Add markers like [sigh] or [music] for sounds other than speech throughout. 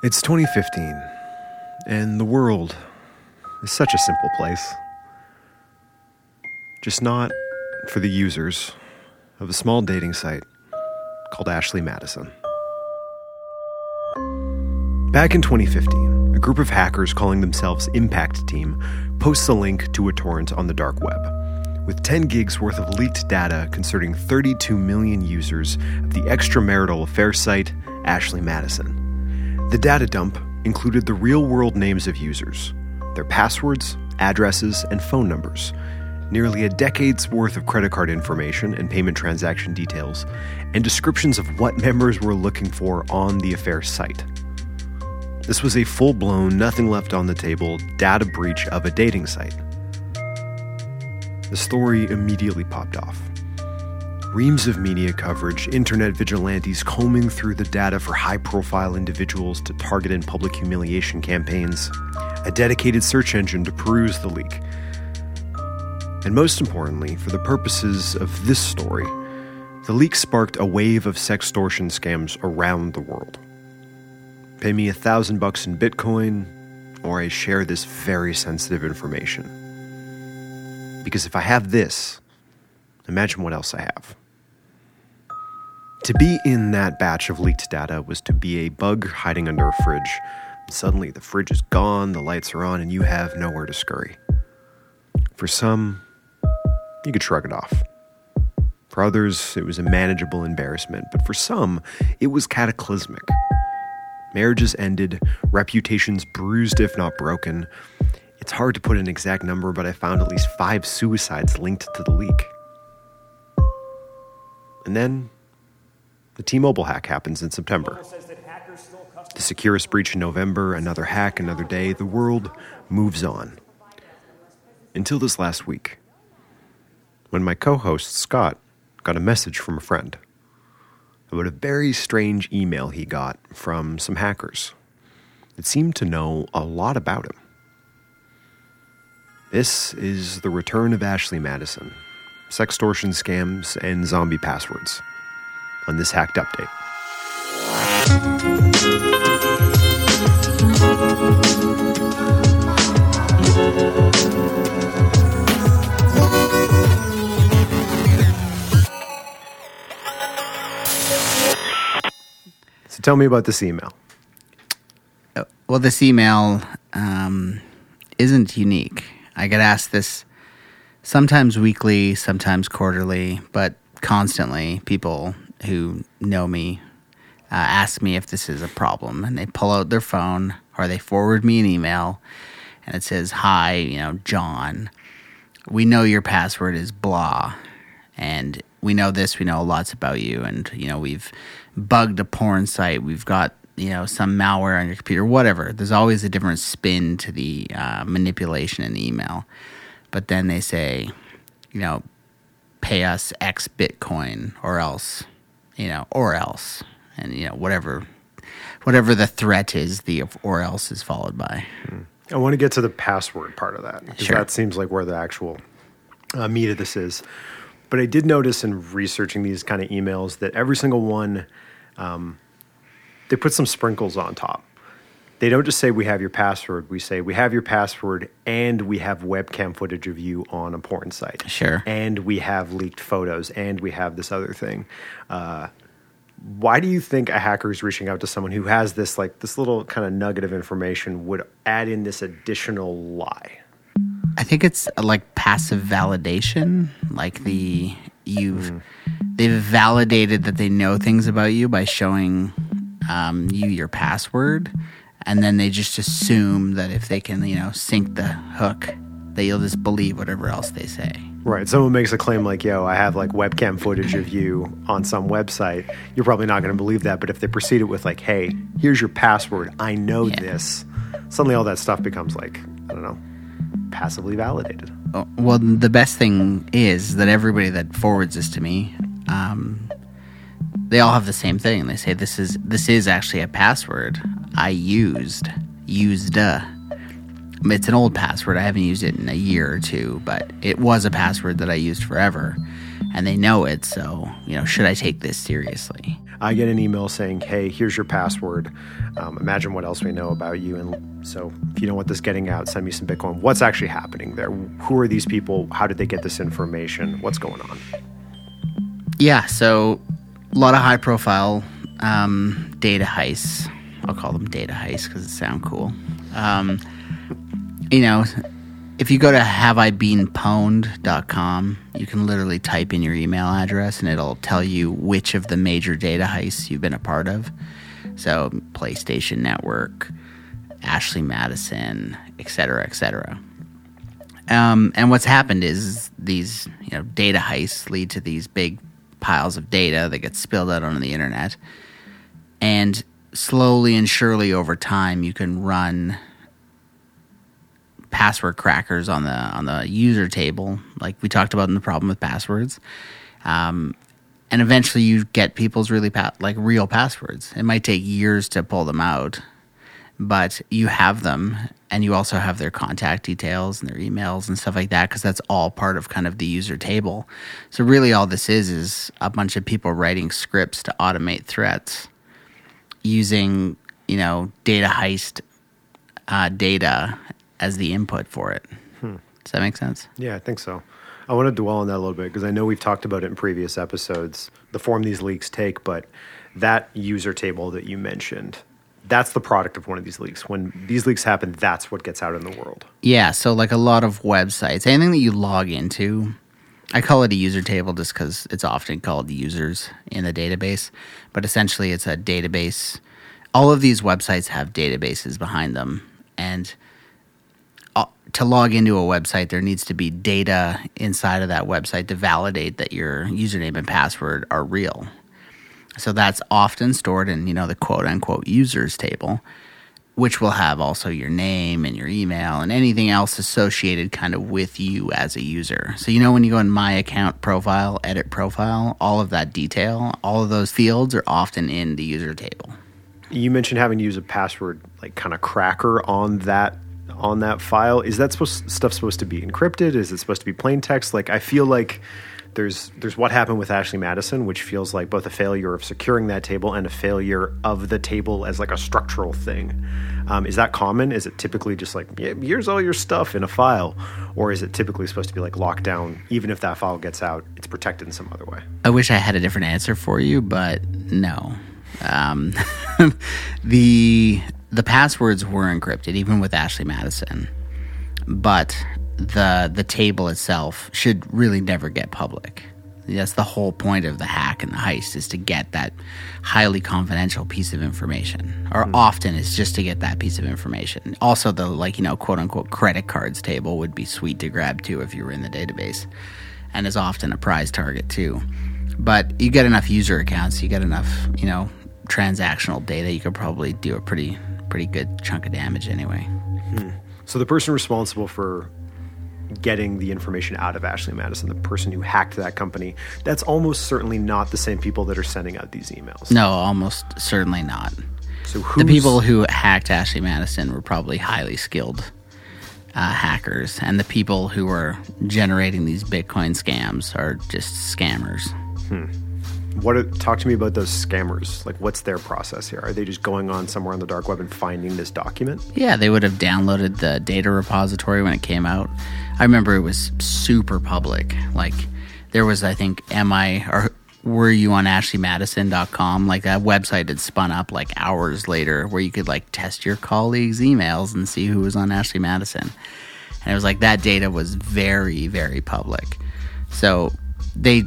It's 2015, and the world is such a simple place. Just not for the users of a small dating site called Ashley Madison. Back in 2015, a group of hackers calling themselves Impact Team posts a link to a torrent on the dark web with 10 gigs worth of leaked data concerning 32 million users of the extramarital affair site Ashley Madison. The data dump included the real world names of users, their passwords, addresses, and phone numbers, nearly a decade's worth of credit card information and payment transaction details, and descriptions of what members were looking for on the affair site. This was a full blown, nothing left on the table data breach of a dating site. The story immediately popped off. Reams of media coverage, internet vigilantes combing through the data for high profile individuals to target in public humiliation campaigns, a dedicated search engine to peruse the leak. And most importantly, for the purposes of this story, the leak sparked a wave of sextortion scams around the world. Pay me a thousand bucks in Bitcoin, or I share this very sensitive information. Because if I have this, imagine what else I have. To be in that batch of leaked data was to be a bug hiding under a fridge. Suddenly, the fridge is gone, the lights are on, and you have nowhere to scurry. For some, you could shrug it off. For others, it was a manageable embarrassment, but for some, it was cataclysmic. Marriages ended, reputations bruised if not broken. It's hard to put an exact number, but I found at least five suicides linked to the leak. And then the T Mobile hack happens in September. The Securus breach in November, another hack, another day. The world moves on. Until this last week, when my co host Scott got a message from a friend about a very strange email he got from some hackers that seemed to know a lot about him. This is the return of Ashley Madison, sextortion scams, and zombie passwords on this hacked update. So tell me about this email. Well, this email um, isn't unique. I get asked this sometimes weekly, sometimes quarterly, but constantly. People who know me uh, ask me if this is a problem, and they pull out their phone or they forward me an email, and it says, "Hi, you know, John. We know your password is blah, and we know this. We know lots about you, and you know we've bugged a porn site. We've got." You know, some malware on your computer, whatever. There's always a different spin to the uh, manipulation in the email. But then they say, you know, pay us X Bitcoin or else, you know, or else. And, you know, whatever whatever the threat is, the or else is followed by. I want to get to the password part of that because Sure. that seems like where the actual uh, meat of this is. But I did notice in researching these kind of emails that every single one, um, they put some sprinkles on top. They don't just say we have your password. We say we have your password and we have webcam footage of you on a porn site. Sure. And we have leaked photos and we have this other thing. Uh, why do you think a hacker is reaching out to someone who has this like this little kind of nugget of information would add in this additional lie? I think it's uh, like passive validation, like the you've they've validated that they know things about you by showing um, you your password, and then they just assume that if they can, you know, sink the hook, that you'll just believe whatever else they say. Right. Someone makes a claim like, yo, I have like webcam footage of you on some website. You're probably not going to believe that. But if they proceed it with, like, hey, here's your password, I know Yeah. this, suddenly all that stuff becomes like, I don't know, passively validated. Oh, Well, the best thing is that everybody that forwards this to me, um, they all have the same thing. They say this is this is actually a password I used used. Uh, it's an old password. I haven't used it in a year or two, but it was a password that I used forever, and they know it. So you know, should I take this seriously? I get an email saying, "Hey, here's your password. Um, imagine what else we know about you." And so, if you don't want this getting out, send me some Bitcoin. What's actually happening there? Who are these people? How did they get this information? What's going on? Yeah, so a lot of high profile um, data heists. I'll call them data heists because it sounds cool. Um, you know, if you go to haveibeenpwned.com, you can literally type in your email address and it'll tell you which of the major data heists you've been a part of. So, PlayStation Network, Ashley Madison, et etc., etc. Um, and what's happened is these, you know, data heists lead to these big piles of data that get spilled out onto the internet. And slowly and surely over time, you can run password crackers on the on the user table, like we talked about in the problem with passwords. Um, and eventually, you get people's really pa- like real passwords. It might take years to pull them out, but you have them, and you also have their contact details and their emails and stuff like that because that's all part of kind of the user table. So really, all this is is a bunch of people writing scripts to automate threats using you know data heist uh, data as the input for it. Hmm. Does that make sense? Yeah, I think so. I want to dwell on that a little bit because I know we've talked about it in previous episodes, the form these leaks take, but that user table that you mentioned, that's the product of one of these leaks. When these leaks happen, that's what gets out in the world. Yeah, so like a lot of websites, anything that you log into, I call it a user table just because it's often called users in the database, but essentially it's a database. All of these websites have databases behind them, and to log into a website, there needs to be data inside of that website to validate that your username and password are real. So that's often stored in, you know, the quote unquote users table, which will have also your name and your email and anything else associated kind of with you as a user. So, you know, when you go in my account profile, edit profile, all of that detail, all of those fields are often in the user table. You mentioned having to use a password like kind of cracker on that on that file. Is that supposed stuff supposed to be encrypted? Is it supposed to be plain text? Like I feel like there's there's what happened with Ashley Madison, which feels like both a failure of securing that table and a failure of the table as like a structural thing. Um, is that common? Is it typically just like yeah, here's all your stuff in a file, or is it typically supposed to be like locked down? Even if that file gets out, it's protected in some other way. I wish I had a different answer for you, but no. Um, [laughs] the the passwords were encrypted, even with Ashley Madison, but the the table itself should really never get public. That's the whole point of the hack and the heist is to get that highly confidential piece of information, or mm. often it's just to get that piece of information. Also, the like you know quote unquote credit cards table would be sweet to grab too if you were in the database, and is often a prize target too. But you get enough user accounts, you get enough you know transactional data, you could probably do a pretty pretty good chunk of damage anyway. Hmm. So the person responsible for getting the information out of Ashley Madison, the person who hacked that company, that's almost certainly not the same people that are sending out these emails. No, almost certainly not. So the people who hacked Ashley Madison were probably highly skilled uh, hackers, and the people who were generating these Bitcoin scams are just scammers. Hmm what are, talk to me about those scammers. Like what's their process here? Are they just going on somewhere on the dark web and finding this document? Yeah they would have downloaded the data repository when it came out. I remember it was super public. Like there was i think am i or were you on ashleymadison.com like that website had spun up like hours later where you could like test your colleagues emails and see who was on ashley madison. And it was like that data was very very public. So they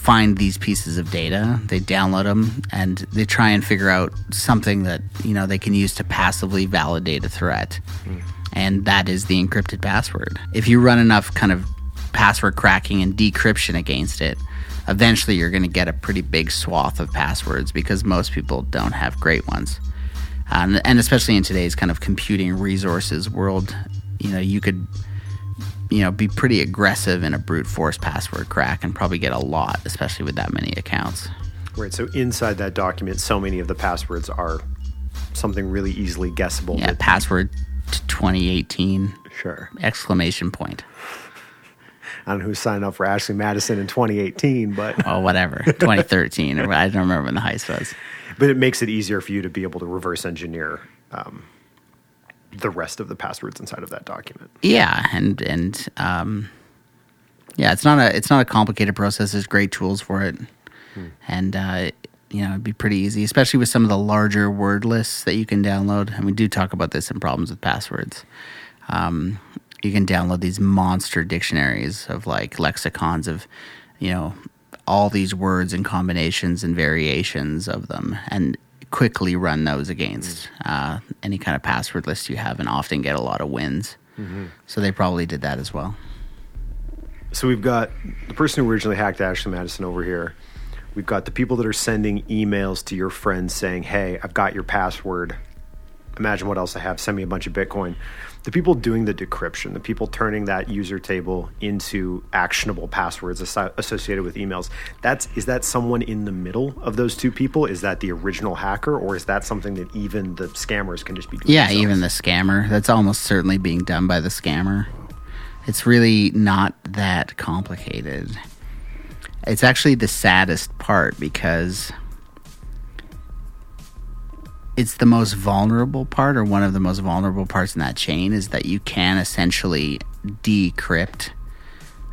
find these pieces of data, they download them, and they try and figure out something that you know they can use to passively validate a threat, mm. and that is the encrypted password. If you run enough kind of password cracking and decryption against it, eventually you're going to get a pretty big swath of passwords because most people don't have great ones. Um, and especially in today's kind of computing resources world, you know, you could you know, be pretty aggressive in a brute force password crack and probably get a lot, especially with that many accounts. Right. So inside that document, so many of the passwords are something really easily guessable. Yeah. Password to 2018. Sure. Exclamation point. I don't know who signed up for Ashley Madison in 2018, but oh, whatever, [laughs] 2013 or I don't remember when the heist was. but it makes it easier for you to be able to reverse engineer um, the rest of the passwords inside of that document. Yeah, and and um, yeah, it's not a it's not a complicated process. There's great tools for it, and uh, you know it'd be pretty easy, especially with some of the larger word lists that you can download. And we do talk about this in problems with passwords. Um, you can download these monster dictionaries of like lexicons of, you know, all these words and combinations and variations of them, and quickly run those against uh, any kind of password list you have, and often get a lot of wins. So they probably did that as well. So we've got the person who originally hacked Ashley Madison over here. We've got the people that are sending emails to your friends saying, "Hey, I've got your password. Imagine what else I have. Send me a bunch of Bitcoin." The people doing the decryption, the people turning that user table into actionable passwords asso- associated with emails. That's is that someone in the middle of those two people? Is that the original hacker, or is that something that even the scammers can just be doing? Yeah, themselves? even the scammer. That's almost certainly being done by the scammer. It's really not that complicated. It's actually the saddest part because it's the most vulnerable part, or one of the most vulnerable parts in that chain, is that you can essentially decrypt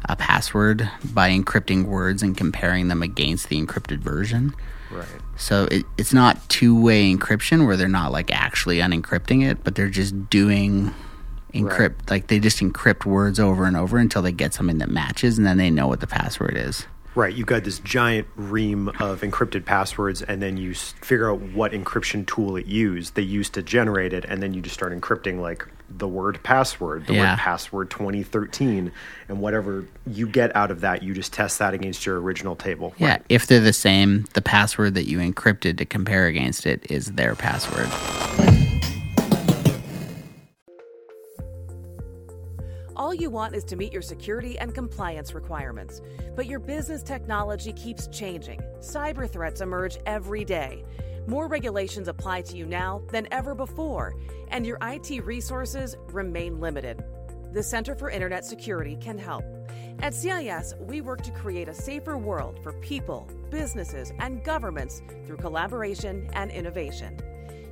a password by encrypting words and comparing them against the encrypted version. right. So it, it's not two way encryption where they're not like actually unencrypting it, but they're just doing encrypt Right. like they just encrypt words over and over until they get something that matches and then they know what the password is. Right, you've got this giant ream of encrypted passwords, and then you figure out what encryption tool it used. They used to generate it, and then you just start encrypting like the word password, the Yeah. word password 2013, and whatever you get out of that, you just test that against your original table. Yeah, Right. if they're the same, the password that you encrypted to compare against it is their password. All you want is to meet your security and compliance requirements. But your business technology keeps changing. Cyber threats emerge every day. More regulations apply to you now than ever before, and your IT resources remain limited. The Center for Internet Security can help. At CIS, we work to create a safer world for people, businesses, and governments through collaboration and innovation.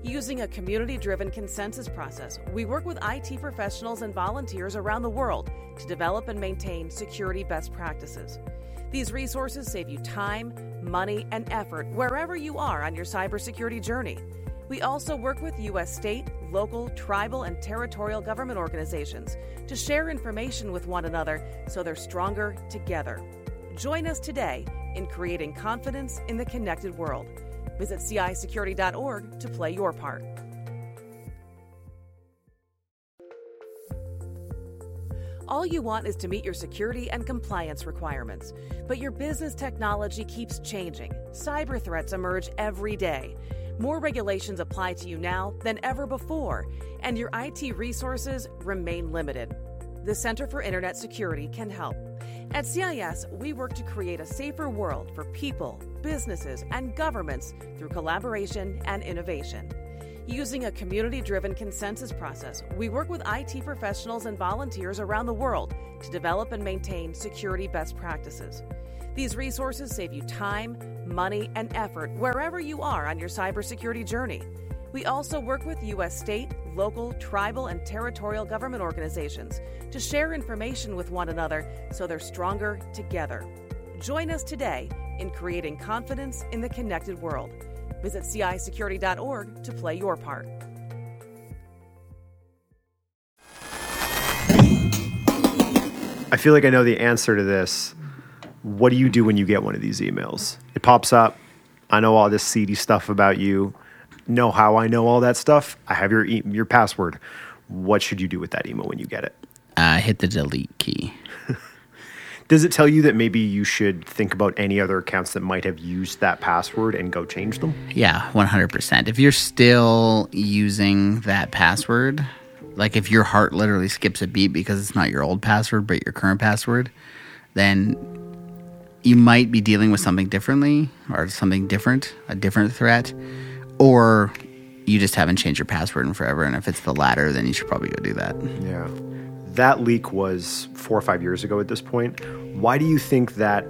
Using a community driven consensus process, we work with IT professionals and volunteers around the world to develop and maintain security best practices. These resources save you time, money, and effort wherever you are on your cybersecurity journey. We also work with U.S. state, local, tribal, and territorial government organizations to share information with one another so they're stronger together. Join us today in creating confidence in the connected world. Visit CISecurity.org to play your part. All you want is to meet your security and compliance requirements. But your business technology keeps changing. Cyber threats emerge every day. More regulations apply to you now than ever before, and your IT resources remain limited. The Center for Internet Security can help. At CIS, we work to create a safer world for people, businesses, and governments through collaboration and innovation. Using a community driven consensus process, we work with IT professionals and volunteers around the world to develop and maintain security best practices. These resources save you time, money, and effort wherever you are on your cybersecurity journey. We also work with U.S. state, local, tribal, and territorial government organizations to share information with one another so they're stronger together. Join us today in creating confidence in the connected world. Visit CISecurity.org to play your part. I feel like I know the answer to this. What do you do when you get one of these emails? It pops up. I know all this seedy stuff about you. Know how I know all that stuff? I have your e- your password. What should you do with that email when you get it? Uh, hit the delete key. [laughs] Does it tell you that maybe you should think about any other accounts that might have used that password and go change them? Yeah, 100%. If you're still using that password, like if your heart literally skips a beat because it's not your old password but your current password, then you might be dealing with something differently or something different, a different threat, or you just haven't changed your password in forever. And if it's the latter, then you should probably go do that. Yeah. that leak was four or five years ago at this point. Why do you think that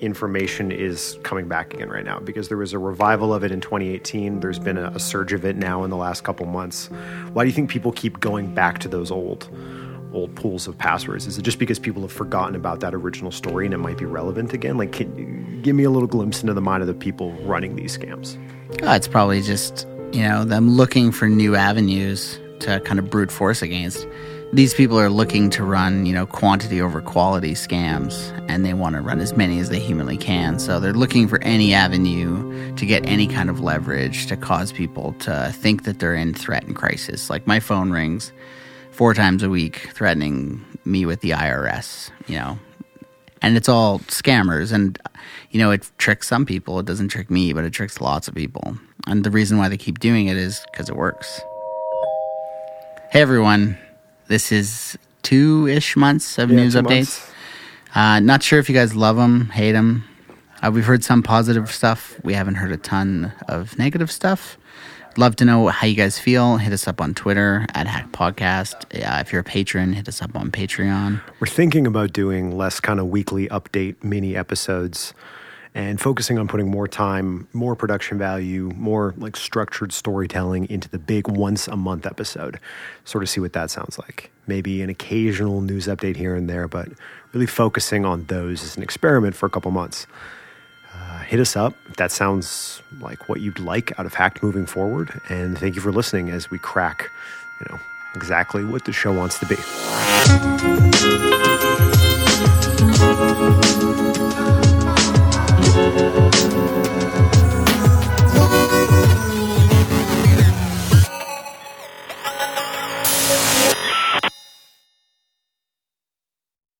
information is coming back again right now? Because there was a revival of it in 2018. There's been a, a surge of it now in the last couple months. Why do you think people keep going back to those old? old pools of passwords? Is it just because people have forgotten about that original story and it might be relevant again? Like, can, give me a little glimpse into the mind of the people running these scams. Oh, it's probably just, you know, them looking for new avenues to kind of brute force against. These people are looking to run, you know, quantity over quality scams, and they want to run as many as they humanly can. So they're looking for any avenue to get any kind of leverage to cause people to think that they're in threat and crisis. Like my phone rings four times a week threatening me with the IRS, you know. And it's all scammers. And, you know, it tricks some people. It doesn't trick me, but it tricks lots of people. And the reason why they keep doing it is because it works. Hey, everyone. This is two ish months of Yeah, news updates. Uh, not sure if you guys love them, hate them. Uh, we've heard some positive stuff. We haven't heard a ton of negative stuff. Love to know how you guys feel. Hit us up on Twitter at Hack Podcast. Uh, if you're a patron, hit us up on Patreon. We're thinking about doing less kind of weekly update mini episodes and focusing on putting more time, more production value, more like structured storytelling into the big once a month episode. Sort of see what that sounds like. Maybe an occasional news update here and there, but really focusing on those as an experiment for a couple months hit us up if that sounds like what you'd like out of Hacked moving forward. And thank you for listening as we crack, you know, exactly what the show wants to be.